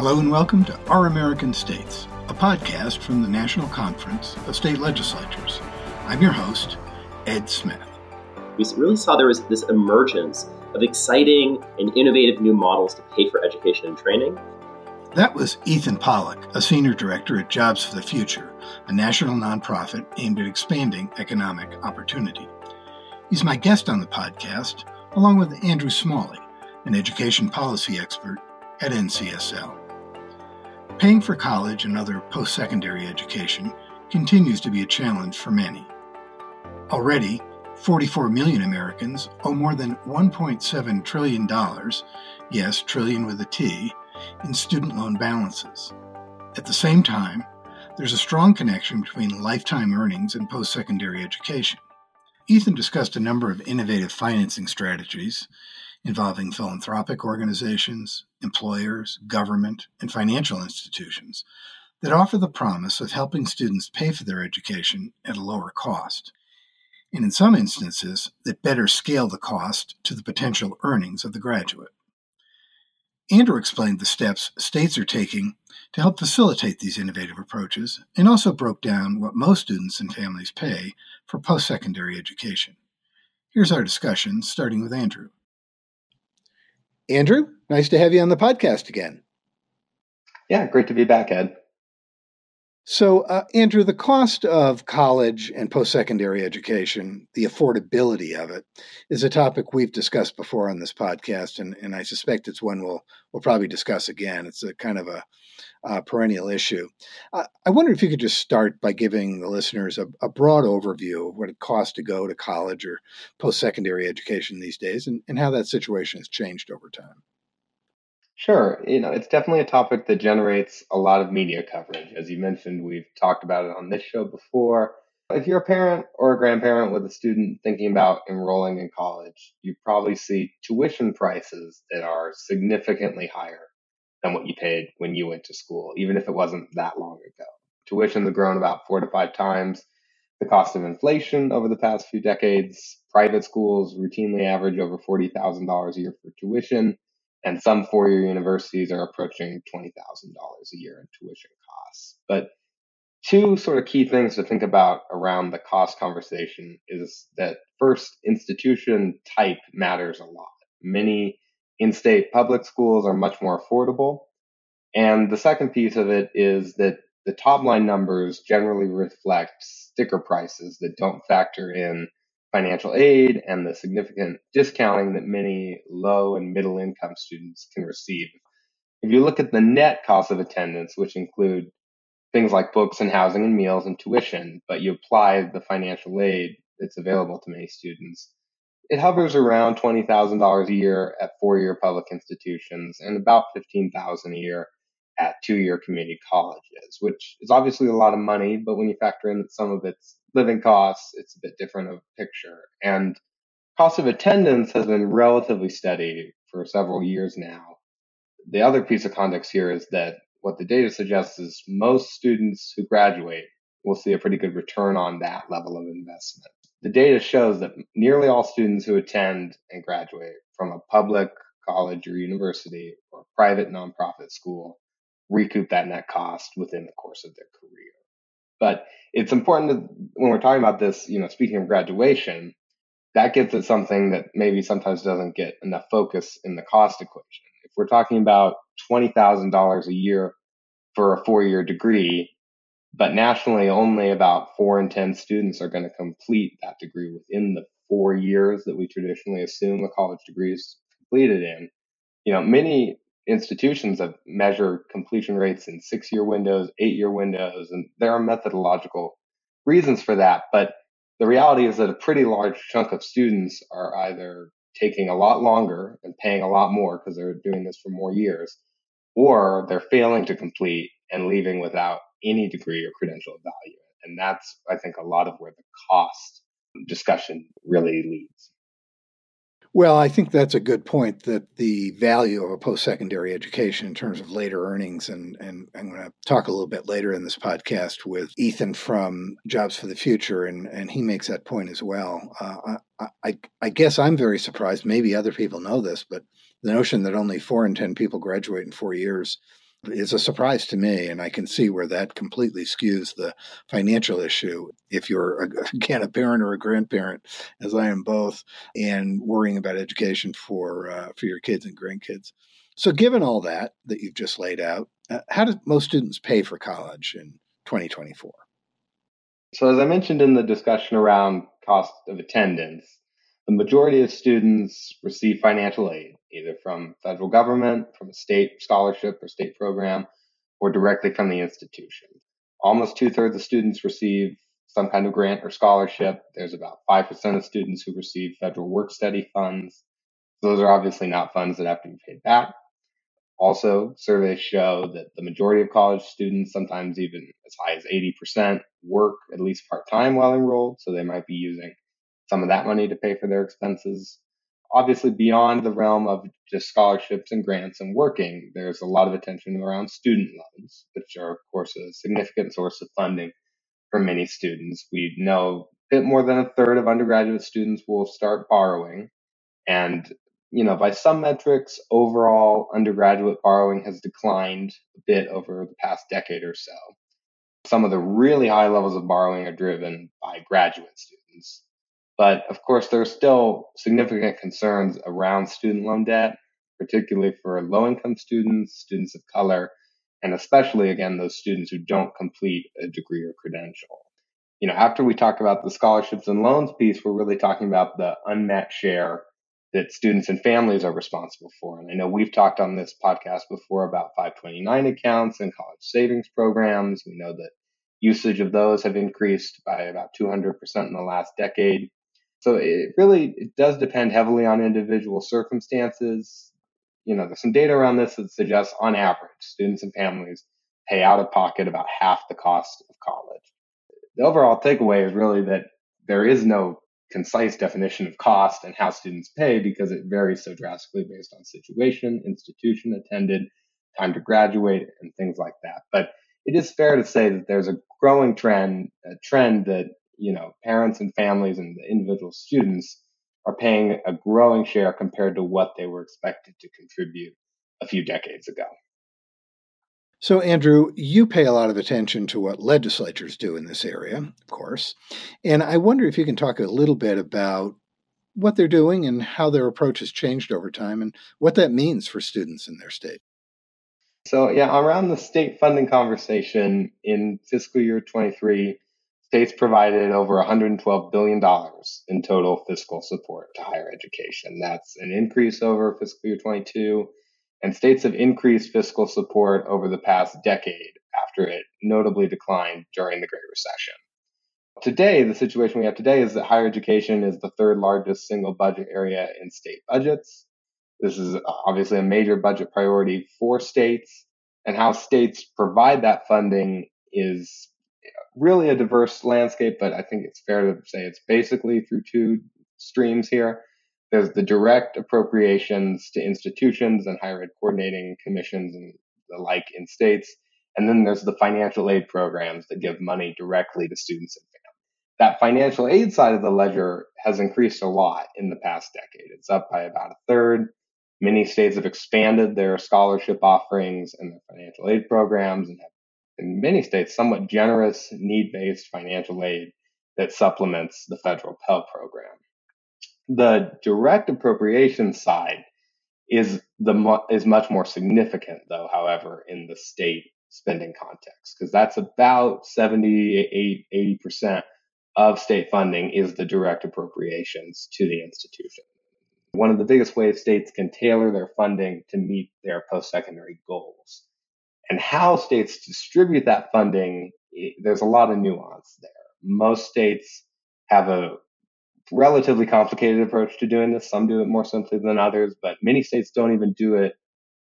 Hello and welcome to Our American States, a podcast from the National Conference of State Legislatures. I'm your host, Ed Smith. We really saw there was this emergence of exciting and innovative new models to pay for education and training. That was Ethan Pollack, a senior director at Jobs for the Future, a national nonprofit aimed at expanding economic opportunity. He's my guest on the podcast, along with Andrew Smalley, an education policy expert at NCSL. Paying for college and other post secondary education continues to be a challenge for many. Already, 44 million Americans owe more than $1.7 trillion, yes, trillion with a T, in student loan balances. At the same time, there's a strong connection between lifetime earnings and post secondary education. Ethan discussed a number of innovative financing strategies involving philanthropic organizations, employers, government, and financial institutions that offer the promise of helping students pay for their education at a lower cost, and in some instances, that better scale the cost to the potential earnings of the graduate. Andrew explained the steps states are taking to help facilitate these innovative approaches and also broke down what most students and families pay for post secondary education. Here's our discussion, starting with Andrew. Andrew, nice to have you on the podcast again. Yeah, great to be back, Ed. So, uh, Andrew, the cost of college and post secondary education, the affordability of it, is a topic we've discussed before on this podcast, and, and I suspect it's one we'll, we'll probably discuss again. It's a kind of a uh, perennial issue. Uh, I wonder if you could just start by giving the listeners a, a, broad overview of what it costs to go to college or post secondary education these days and, and how that situation has changed over time. Sure. You know, it's definitely a topic that generates a lot of media coverage. As you mentioned, we've talked about it on this show before. If you're a parent or a grandparent with a student thinking about enrolling in college, you probably see tuition prices that are significantly higher than what you paid when you went to school, even if it wasn't that long ago. Tuition has grown about four to five times the cost of inflation over the past few decades. Private schools routinely average over $40,000 a year for tuition, and some four year universities are approaching $20,000 a year in tuition costs. But two sort of key things to think about around the cost conversation is that first, institution type matters a lot. Many in state public schools are much more affordable. And the second piece of it is that the top line numbers generally reflect sticker prices that don't factor in financial aid and the significant discounting that many low and middle income students can receive. If you look at the net cost of attendance, which include things like books and housing and meals and tuition, but you apply the financial aid that's available to many students, it hovers around $20,000 a year at four-year public institutions and about 15,000 a year at two-year community colleges, which is obviously a lot of money, but when you factor in that some of it's living costs, it's a bit different of a picture. And cost of attendance has been relatively steady for several years now. The other piece of context here is that what the data suggests is most students who graduate will see a pretty good return on that level of investment the data shows that nearly all students who attend and graduate from a public college or university or private nonprofit school recoup that net cost within the course of their career. But it's important to, when we're talking about this, you know, speaking of graduation, that gets at something that maybe sometimes doesn't get enough focus in the cost equation. If we're talking about $20,000 a year for a four year degree, but nationally, only about four in 10 students are going to complete that degree within the four years that we traditionally assume a college degree is completed in. You know, many institutions have measured completion rates in six year windows, eight year windows, and there are methodological reasons for that. But the reality is that a pretty large chunk of students are either taking a lot longer and paying a lot more because they're doing this for more years, or they're failing to complete and leaving without any degree or credential of value. And that's, I think, a lot of where the cost discussion really leads. Well, I think that's a good point that the value of a post secondary education in terms of later earnings, and, and I'm going to talk a little bit later in this podcast with Ethan from Jobs for the Future, and, and he makes that point as well. Uh, I, I, I guess I'm very surprised, maybe other people know this, but the notion that only four in 10 people graduate in four years is a surprise to me, and I can see where that completely skews the financial issue. If you're, again, a parent or a grandparent, as I am both, and worrying about education for uh, for your kids and grandkids. So, given all that that you've just laid out, uh, how do most students pay for college in 2024? So, as I mentioned in the discussion around cost of attendance, the majority of students receive financial aid, either from federal government, from a state scholarship or state program, or directly from the institution. Almost two thirds of students receive some kind of grant or scholarship. There's about 5% of students who receive federal work study funds. Those are obviously not funds that have to be paid back. Also, surveys show that the majority of college students, sometimes even as high as 80%, work at least part time while enrolled. So they might be using some of that money to pay for their expenses. Obviously, beyond the realm of just scholarships and grants and working, there's a lot of attention around student loans, which are, of course, a significant source of funding for many students. We know a bit more than a third of undergraduate students will start borrowing. And you know, by some metrics, overall undergraduate borrowing has declined a bit over the past decade or so. Some of the really high levels of borrowing are driven by graduate students. But of course, there are still significant concerns around student loan debt, particularly for low income students, students of color, and especially, again, those students who don't complete a degree or credential. You know, after we talk about the scholarships and loans piece, we're really talking about the unmet share that students and families are responsible for. And I know we've talked on this podcast before about 529 accounts and college savings programs. We know that usage of those have increased by about 200% in the last decade. So it really it does depend heavily on individual circumstances. You know, there's some data around this that suggests on average, students and families pay out of pocket about half the cost of college. The overall takeaway is really that there is no concise definition of cost and how students pay because it varies so drastically based on situation, institution attended, time to graduate, and things like that. But it is fair to say that there's a growing trend, a trend that you know parents and families and the individual students are paying a growing share compared to what they were expected to contribute a few decades ago. So, Andrew, you pay a lot of attention to what legislatures do in this area, of course. And I wonder if you can talk a little bit about what they're doing and how their approach has changed over time and what that means for students in their state. So, yeah, around the state funding conversation in fiscal year 23, states provided over $112 billion in total fiscal support to higher education. That's an increase over fiscal year 22 and states have increased fiscal support over the past decade after it notably declined during the Great Recession. Today, the situation we have today is that higher education is the third largest single budget area in state budgets. This is obviously a major budget priority for states, and how states provide that funding is really a diverse landscape, but I think it's fair to say it's basically through two streams here. There's the direct appropriations to institutions and higher ed coordinating commissions and the like in states. And then there's the financial aid programs that give money directly to students and families. That financial aid side of the ledger has increased a lot in the past decade. It's up by about a third. Many states have expanded their scholarship offerings and their financial aid programs and have, in many states, somewhat generous need based financial aid that supplements the federal Pell program. The direct appropriation side is the is much more significant though however in the state spending context because that's about 78 80% of state funding is the direct appropriations to the institution one of the biggest ways states can tailor their funding to meet their post-secondary goals and how states distribute that funding there's a lot of nuance there most states have a relatively complicated approach to doing this. Some do it more simply than others, but many states don't even do it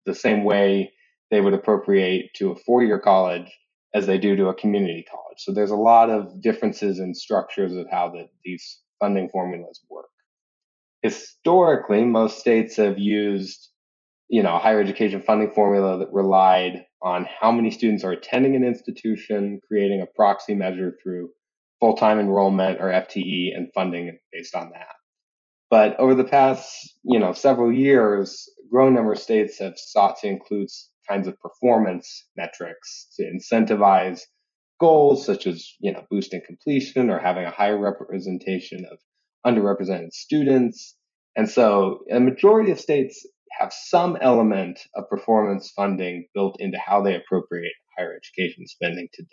the same way they would appropriate to a four year college as they do to a community college. So there's a lot of differences in structures of how the, these funding formulas work. Historically, most states have used, you know, a higher education funding formula that relied on how many students are attending an institution, creating a proxy measure through full-time enrollment or FTE and funding based on that. But over the past, you know, several years, growing number of states have sought to include kinds of performance metrics to incentivize goals such as you know boosting completion or having a higher representation of underrepresented students and so a majority of states have some element of performance funding built into how they appropriate higher education spending today.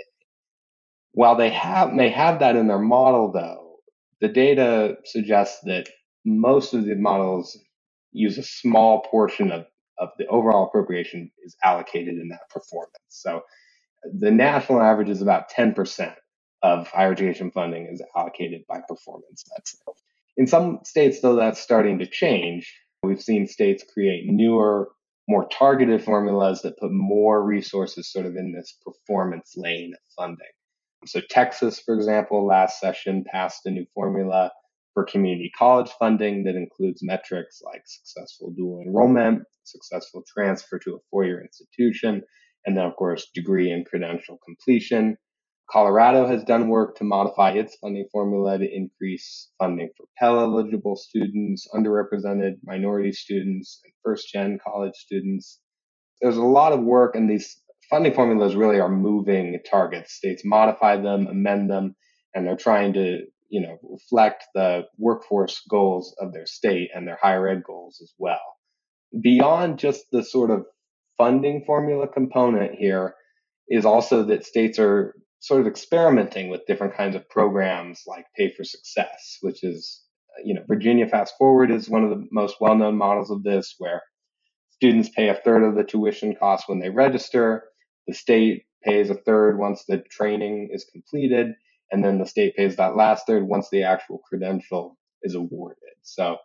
While they have may have that in their model though, the data suggests that most of the models use a small portion of, of the overall appropriation is allocated in that performance. So the national average is about 10% of higher education funding is allocated by performance metric. In some states, though, that's starting to change. We've seen states create newer, more targeted formulas that put more resources sort of in this performance lane of funding. So, Texas, for example, last session passed a new formula for community college funding that includes metrics like successful dual enrollment, successful transfer to a four year institution, and then, of course, degree and credential completion. Colorado has done work to modify its funding formula to increase funding for Pell eligible students, underrepresented minority students, and first gen college students. There's a lot of work, and these funding formulas really are moving targets. States modify them, amend them, and they're trying to you know reflect the workforce goals of their state and their higher ed goals as well. Beyond just the sort of funding formula component here is also that states are sort of experimenting with different kinds of programs like Pay for Success, which is, you know, Virginia Fast Forward is one of the most well known models of this, where students pay a third of the tuition cost when they register. The state pays a third once the training is completed, and then the state pays that last third once the actual credential is awarded. So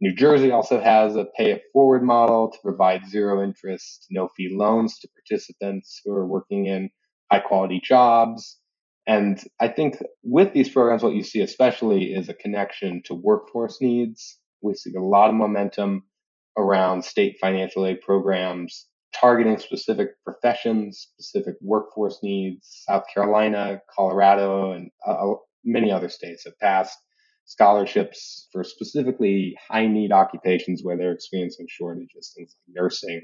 New Jersey also has a pay it forward model to provide zero interest, no fee loans to participants who are working in high quality jobs. And I think with these programs, what you see especially is a connection to workforce needs. We see a lot of momentum around state financial aid programs targeting specific professions, specific workforce needs. South Carolina, Colorado, and uh, many other states have passed scholarships for specifically high need occupations where they're experiencing shortages, things like nursing,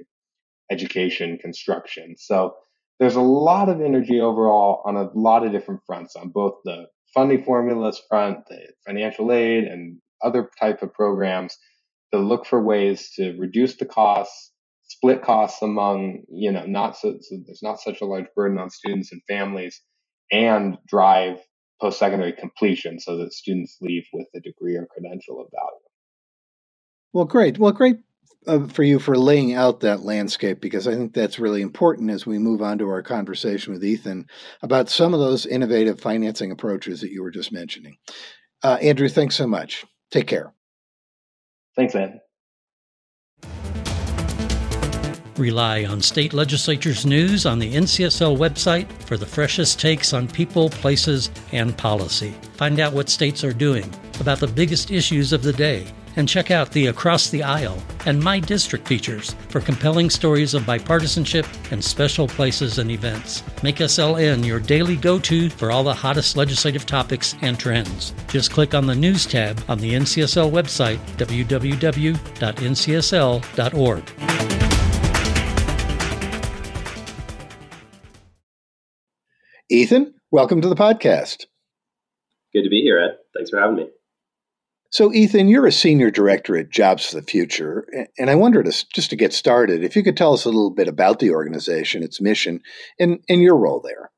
education, construction. So there's a lot of energy overall on a lot of different fronts on both the funding formulas front, the financial aid and other type of programs to look for ways to reduce the costs, split costs among, you know, not so, so there's not such a large burden on students and families and drive post-secondary completion so that students leave with a degree or credential of value. Well, great. Well, great uh, for you for laying out that landscape because I think that's really important as we move on to our conversation with Ethan about some of those innovative financing approaches that you were just mentioning. Uh, Andrew, thanks so much. Take care. Thanks, Ed. Rely on state legislatures' news on the NCSL website for the freshest takes on people, places, and policy. Find out what states are doing about the biggest issues of the day and check out the Across the Aisle and My District features for compelling stories of bipartisanship and special places and events. Make SLN your daily go to for all the hottest legislative topics and trends. Just click on the News tab on the NCSL website, www.ncsl.org. Ethan, welcome to the podcast. Good to be here, Ed. Thanks for having me. So, Ethan, you're a senior director at Jobs for the Future, and I wondered, just to get started, if you could tell us a little bit about the organization, its mission, and, and your role there.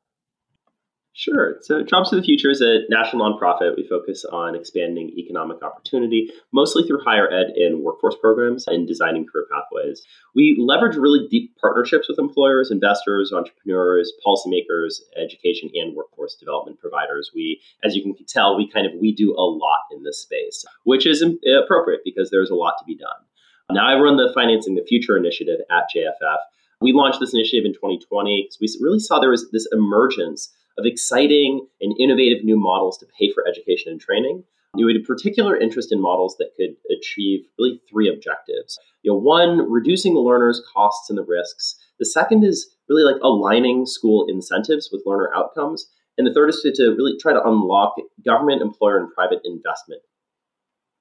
Sure. So, Jobs for the Future is a national nonprofit. We focus on expanding economic opportunity, mostly through higher ed and workforce programs and designing career pathways. We leverage really deep partnerships with employers, investors, entrepreneurs, policymakers, education, and workforce development providers. We, as you can tell, we kind of we do a lot in this space, which is appropriate because there's a lot to be done. Now, I run the Financing the Future initiative at JFF. We launched this initiative in 2020 because we really saw there was this emergence of exciting and innovative new models to pay for education and training. You had a particular interest in models that could achieve really three objectives. You know, one, reducing the learner's costs and the risks. The second is really like aligning school incentives with learner outcomes. And the third is to, to really try to unlock government, employer, and private investment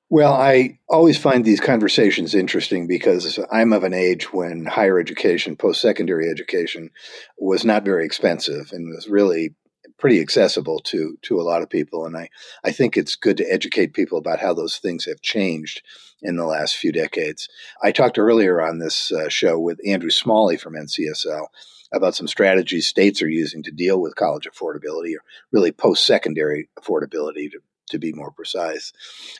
Well, I always find these conversations interesting because I'm of an age when higher education, post secondary education, was not very expensive and was really pretty accessible to to a lot of people. And I, I think it's good to educate people about how those things have changed in the last few decades. I talked earlier on this uh, show with Andrew Smalley from NCSL about some strategies states are using to deal with college affordability or really post secondary affordability to to be more precise.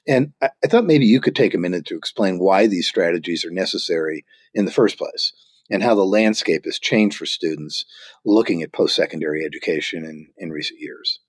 And I, I, thought maybe you could take a minute to explain why these strategies are necessary in the first place and how the landscape has changed for students looking at post secondary education in, in recent years.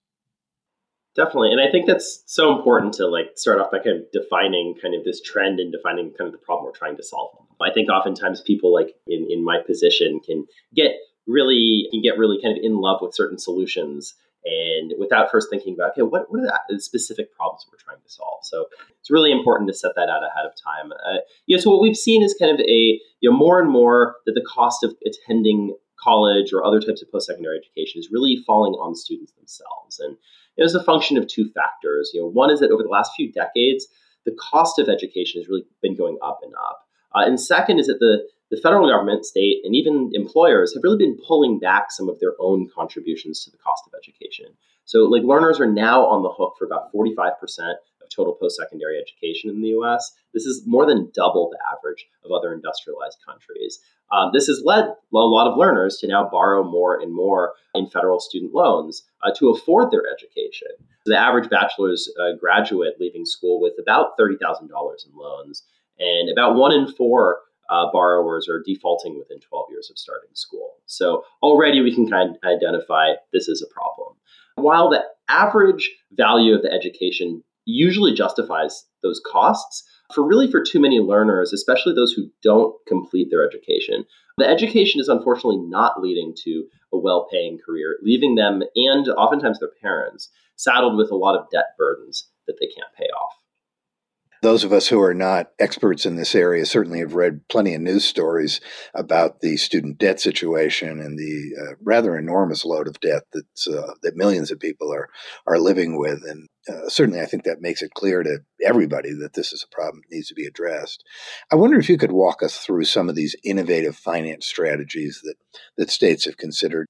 Definitely. And I think that's so important to like start off by kind of defining kind of this trend and defining kind of the problem we're trying to solve. I think oftentimes people like in, in my position can get really can get really kind of in love with certain solutions and without first thinking about okay what, what are the specific problems we're trying to solve? So it's really important to set that out ahead of time. Uh, so what we've seen is kind of a you know more and more that the cost of attending college or other types of post-secondary education is really falling on students themselves. And it was a function of two factors. You know one is that over the last few decades the cost of education has really been going up and up. Uh, and second is that the the federal government, state, and even employers have really been pulling back some of their own contributions to the cost of education. So, like, learners are now on the hook for about 45% of total post secondary education in the US. This is more than double the average of other industrialized countries. Um, this has led a lot of learners to now borrow more and more in federal student loans uh, to afford their education. The average bachelor's uh, graduate leaving school with about $30,000 in loans, and about one in four uh, borrowers are defaulting within 12 years of starting school. So already we can kind of identify this is a problem. While the average value of the education usually justifies those costs, for really for too many learners, especially those who don't complete their education, the education is unfortunately not leading to a well paying career, leaving them and oftentimes their parents saddled with a lot of debt burdens that they can't pay off. Those of us who are not experts in this area certainly have read plenty of news stories about the student debt situation and the uh, rather enormous load of debt that uh, that millions of people are are living with. And uh, certainly, I think that makes it clear to everybody that this is a problem that needs to be addressed. I wonder if you could walk us through some of these innovative finance strategies that that states have considered.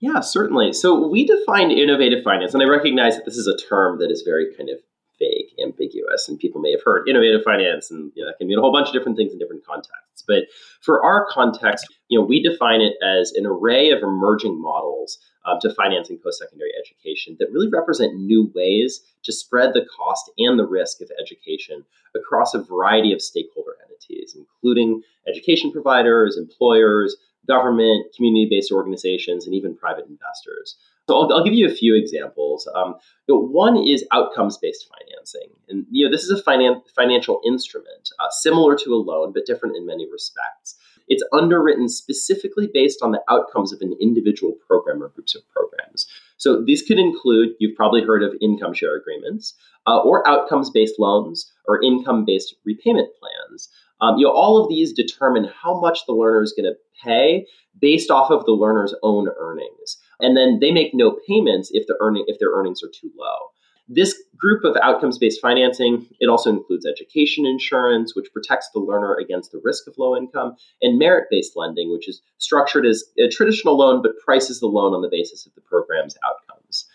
Yeah, certainly. So we define innovative finance, and I recognize that this is a term that is very kind of vague, ambiguous, and people may have heard innovative finance, and you know, that can mean a whole bunch of different things in different contexts. But for our context, you know, we define it as an array of emerging models um, to financing post-secondary education that really represent new ways to spread the cost and the risk of education across a variety of stakeholder entities, including education providers, employers, government, community-based organizations, and even private investors. So I'll, I'll give you a few examples. Um, you know, one is outcomes-based financing, and you know this is a finan- financial instrument uh, similar to a loan, but different in many respects. It's underwritten specifically based on the outcomes of an individual program or groups of programs. So these could include you've probably heard of income share agreements, uh, or outcomes-based loans, or income-based repayment plans. Um, you know, all of these determine how much the learner is going to pay based off of the learner's own earnings and then they make no payments if the earning if their earnings are too low. This group of outcomes based financing, it also includes education insurance, which protects the learner against the risk of low income, and merit based lending, which is structured as a traditional loan but prices the loan on the basis of the program's outcomes.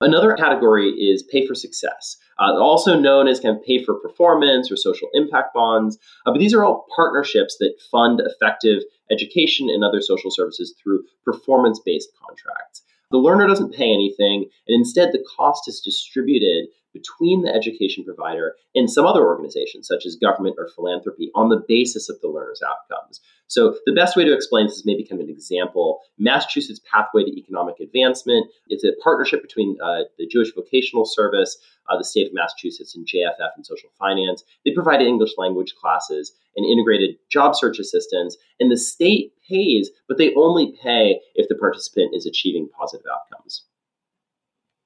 Another category is pay for success, uh, also known as kind of pay for performance or social impact bonds. Uh, but these are all partnerships that fund effective education and other social services through performance based contracts. The learner doesn't pay anything, and instead the cost is distributed between the education provider and some other organization, such as government or philanthropy, on the basis of the learner's outcomes. So, the best way to explain this is maybe kind of an example Massachusetts Pathway to Economic Advancement. It's a partnership between uh, the Jewish Vocational Service, uh, the state of Massachusetts, and JFF and Social Finance. They provide English language classes and integrated job search assistance, and the state pays, but they only pay if the participant is achieving positive outcomes.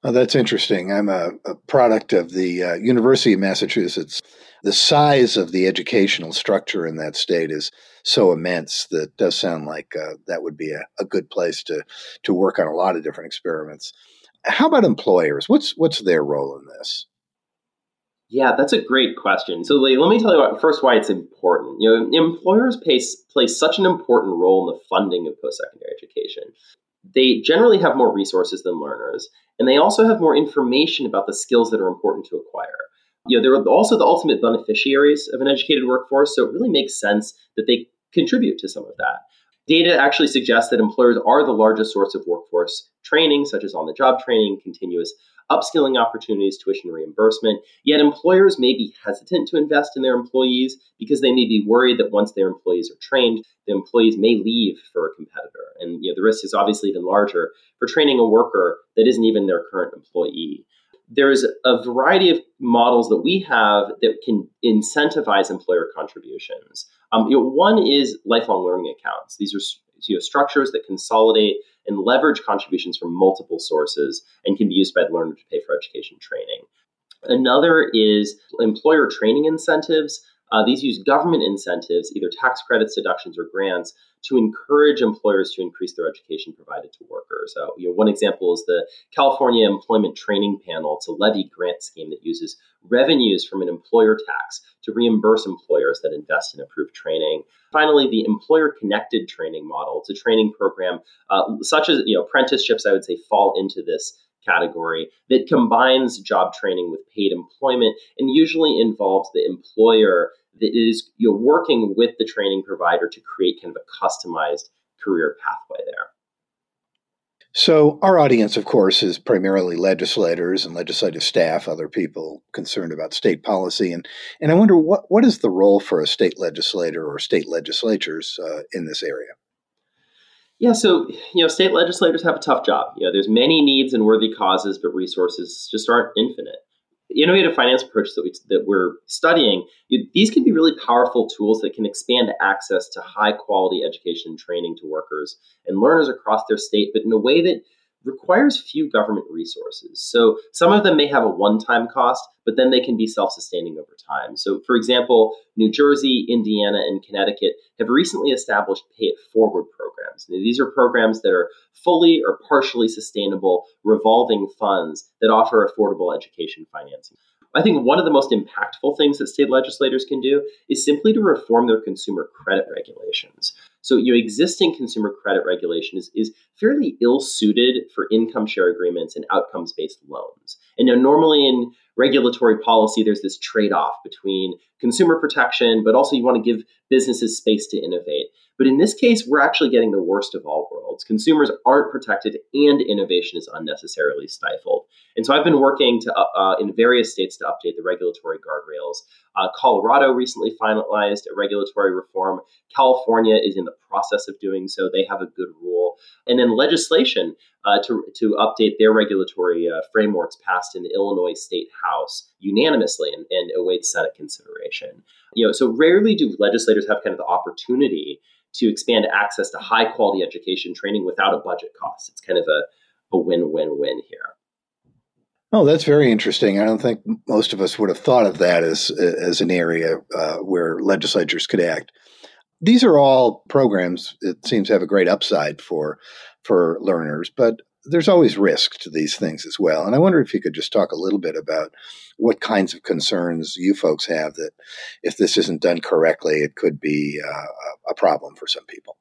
Oh, that's interesting. I'm a, a product of the uh, University of Massachusetts. The size of the educational structure in that state is so immense that does sound like uh, that would be a, a, good place to to work on a lot of different experiments. How about employers? What's what's their role in this? Yeah, that's a great question. So let me tell you first why it's important. You know, employers play, play such an important role in the funding of post-secondary education. They generally have more resources than learners, and they also have more information about the skills that are important to acquire. You know, they're also the ultimate beneficiaries of an educated workforce, so it really makes sense that they contribute to some of that. Data actually suggests that employers are the largest source of workforce training, such as on the job training, continuous upskilling opportunities, tuition reimbursement. Yet employers may be hesitant to invest in their employees because they may be worried that once their employees are trained, the employees may leave for a competitor. And you know, the risk is obviously even larger for training a worker that isn't even their current employee there's a variety of models that we have that can incentivize employer contributions. Um, you know, one is lifelong learning accounts. These are you know, structures that consolidate and leverage contributions from multiple sources and can be used by the learner to pay for education training. Another is employer training incentives. Uh, these use government incentives, either tax credits, deductions, or grants, to encourage employers to increase their education provided to workers. So, you know, one example is the California Employment Training Panel. It's a levy grant scheme that uses revenues from an employer tax to reimburse employers that invest in approved training. Finally, the employer connected training model. It's a training program uh, such as, you know, apprenticeships, I would say, fall into this category that combines job training with paid employment and usually involves the employer that is you're working with the training provider to create kind of a customized career pathway there. So, our audience, of course, is primarily legislators and legislative staff, other people concerned about state policy. And, and I wonder what, what is the role for a state legislator or state legislatures uh, in this area? Yeah, so you know, state legislators have a tough job. You know, there's many needs and worthy causes, but resources just aren't infinite innovative finance approaches that, we, that we're studying, you, these can be really powerful tools that can expand access to high quality education and training to workers and learners across their state, but in a way that requires few government resources. So some of them may have a one time cost, but then they can be self sustaining over time. So, for example, New Jersey, Indiana, and Connecticut have recently established pay it forward programs. Now, these are programs that are fully or partially sustainable revolving funds that offer affordable education financing. I think one of the most impactful things that state legislators can do is simply to reform their consumer credit regulations. So your existing consumer credit regulation is, is fairly ill suited for income share agreements and outcomes based loans. And now normally in regulatory policy, there's this trade off between consumer protection, but also you want to give businesses space to innovate. But in this case, we're actually getting the worst of all worlds. Consumers aren't protected and innovation is unnecessarily stifled. And so I've been working to, uh, uh, in various states to update the regulatory guardrails. Uh, Colorado recently finalized a regulatory reform. California is in the process of doing so. They have a good rule. And then legislation uh, to, to update their regulatory uh, frameworks passed in the Illinois State House unanimously and, and awaits Senate consideration. You know, so rarely do legislators have kind of the opportunity to expand access to high quality education training without a budget cost. It's kind of a, a win win win here. Oh, that's very interesting. I don't think most of us would have thought of that as as an area uh, where legislatures could act. These are all programs. It seems have a great upside for for learners, but there's always risk to these things as well. And I wonder if you could just talk a little bit about what kinds of concerns you folks have that if this isn't done correctly, it could be uh, a problem for some people.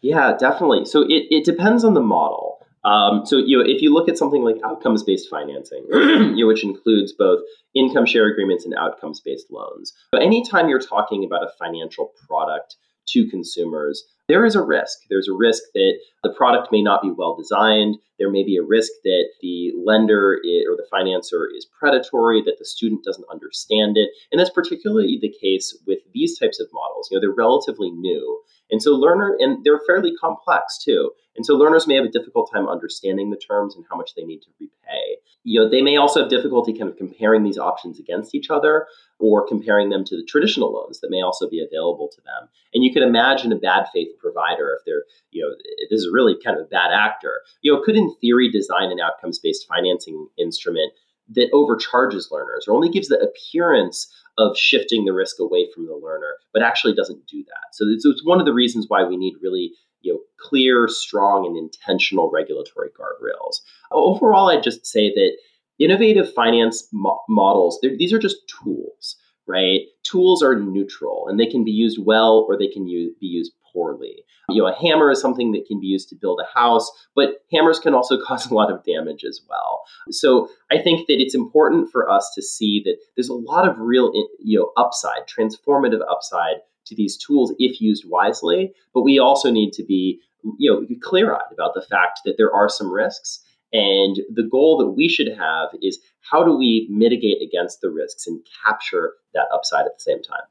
Yeah, definitely. So it, it depends on the model. Um, so you know, if you look at something like outcomes-based financing, you know, which includes both income share agreements and outcomes-based loans. But anytime you're talking about a financial product to consumers, there is a risk. There's a risk that the product may not be well designed. There may be a risk that the lender or the financer is predatory, that the student doesn't understand it. And that's particularly the case with these types of models. You know, they're relatively new. And so learner and they're fairly complex too. And so learners may have a difficult time understanding the terms and how much they need to repay. You know, they may also have difficulty kind of comparing these options against each other or comparing them to the traditional loans that may also be available to them. And you can imagine a bad faith provider if they're, you know, this is really kind of a bad actor, you know, could in theory design an outcomes based financing instrument that overcharges learners or only gives the appearance of shifting the risk away from the learner, but actually doesn't do that. So it's, it's one of the reasons why we need really you know clear, strong, and intentional regulatory guardrails. Overall, I'd just say that innovative finance mo- models, these are just tools, right? Tools are neutral and they can be used well or they can be used poorly. You know, a hammer is something that can be used to build a house, but hammers can also cause a lot of damage as well. So I think that it's important for us to see that there's a lot of real, you know, upside, transformative upside to these tools if used wisely. But we also need to be, you know, clear-eyed about the fact that there are some risks. And the goal that we should have is how do we mitigate against the risks and capture that upside at the same time?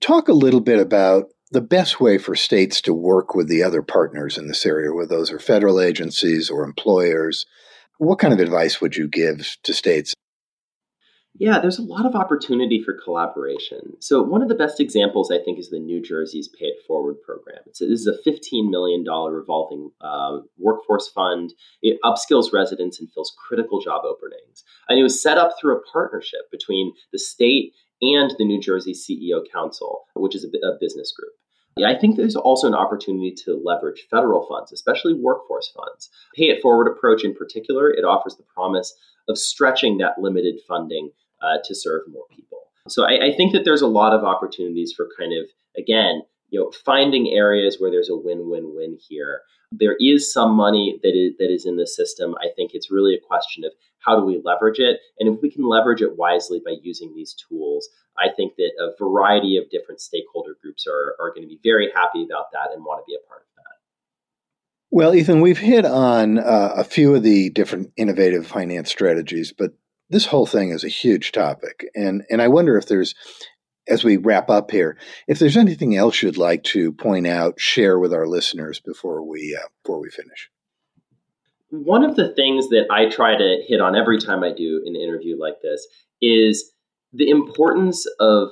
Talk a little bit about the best way for states to work with the other partners in this area, whether those are federal agencies or employers. What kind of advice would you give to states? Yeah, there's a lot of opportunity for collaboration. So, one of the best examples, I think, is the New Jersey's Pay It Forward program. This is a $15 million revolving uh, workforce fund. It upskills residents and fills critical job openings. And it was set up through a partnership between the state and the New Jersey CEO Council, which is a, a business group. I think there's also an opportunity to leverage federal funds, especially workforce funds. Pay It Forward approach in particular, it offers the promise of stretching that limited funding uh, to serve more people. So I, I think that there's a lot of opportunities for kind of, again, you know, finding areas where there's a win-win-win here. There is some money that is that is in the system. I think it's really a question of how do we leverage it, and if we can leverage it wisely by using these tools, I think that a variety of different stakeholder groups are are going to be very happy about that and want to be a part of that. Well, Ethan, we've hit on uh, a few of the different innovative finance strategies, but this whole thing is a huge topic, and and I wonder if there's as we wrap up here, if there's anything else you'd like to point out, share with our listeners before we uh, before we finish. One of the things that I try to hit on every time I do an interview like this is the importance of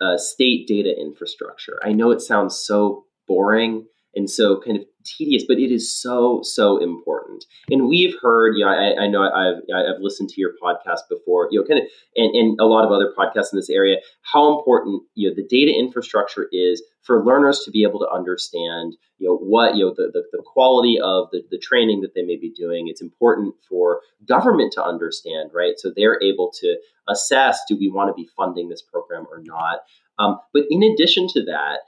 uh, state data infrastructure. I know it sounds so boring and so kind of tedious, but it is so so important. And we've heard, you know, I, I, know I've I've listened to your podcast before, you know, kind of, and, and a lot of other podcasts in this area, how important you know the data infrastructure is for learners to be able to understand, you know, what you know the the, the quality of the the training that they may be doing. It's important for government to understand, right? So they're able to assess: do we want to be funding this program or not? Um, but in addition to that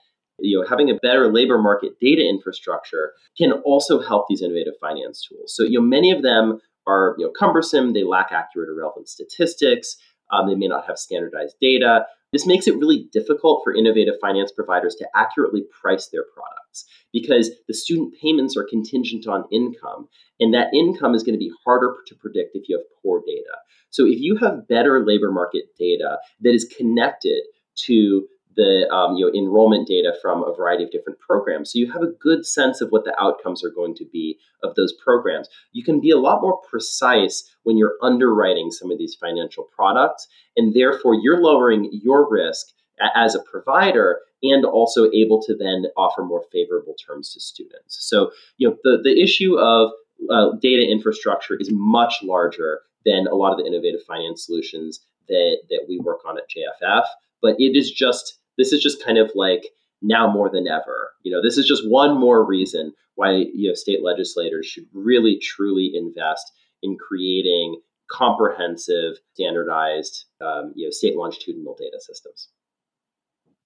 you know, having a better labor market data infrastructure can also help these innovative finance tools. So, you know, many of them are you know cumbersome. They lack accurate or relevant statistics. Um, they may not have standardized data. This makes it really difficult for innovative finance providers to accurately price their products because the student payments are contingent on income, and that income is going to be harder to predict if you have poor data. So, if you have better labor market data that is connected to the um, you know enrollment data from a variety of different programs. So you have a good sense of what the outcomes are going to be of those programs. You can be a lot more precise when you're underwriting some of these financial products and therefore you're lowering your risk as a provider and also able to then offer more favorable terms to students. So you know the, the issue of uh, data infrastructure is much larger than a lot of the innovative finance solutions that, that we work on at JFF but it is just this is just kind of like now more than ever. You know, this is just one more reason why you know state legislators should really truly invest in creating comprehensive, standardized, um, you know, state longitudinal data systems.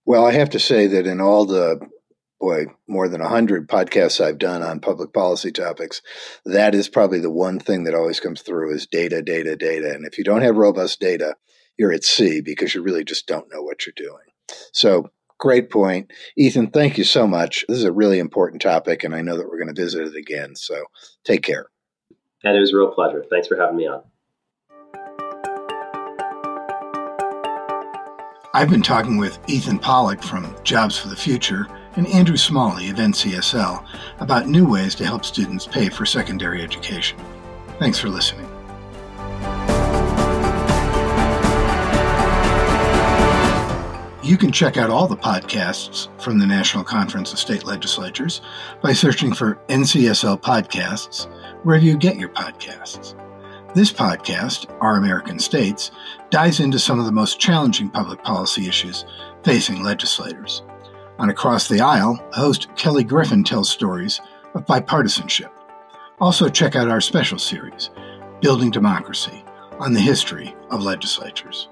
Well, I have to say that in all the boy, more than 100 podcasts I've done on public policy topics, that is probably the one thing that always comes through is data, data, data. And if you don't have robust data, you're at sea because you really just don't know what you're doing. So great point. Ethan, thank you so much. This is a really important topic, and I know that we're going to visit it again. So take care. And it was a real pleasure. Thanks for having me on. I've been talking with Ethan Pollack from Jobs for the Future and Andrew Smalley of NCSL about new ways to help students pay for secondary education. Thanks for listening. You can check out all the podcasts from the National Conference of State Legislatures by searching for NCSL Podcasts wherever you get your podcasts. This podcast, Our American States, dives into some of the most challenging public policy issues facing legislators. On Across the Aisle, host Kelly Griffin tells stories of bipartisanship. Also, check out our special series, Building Democracy on the History of Legislatures.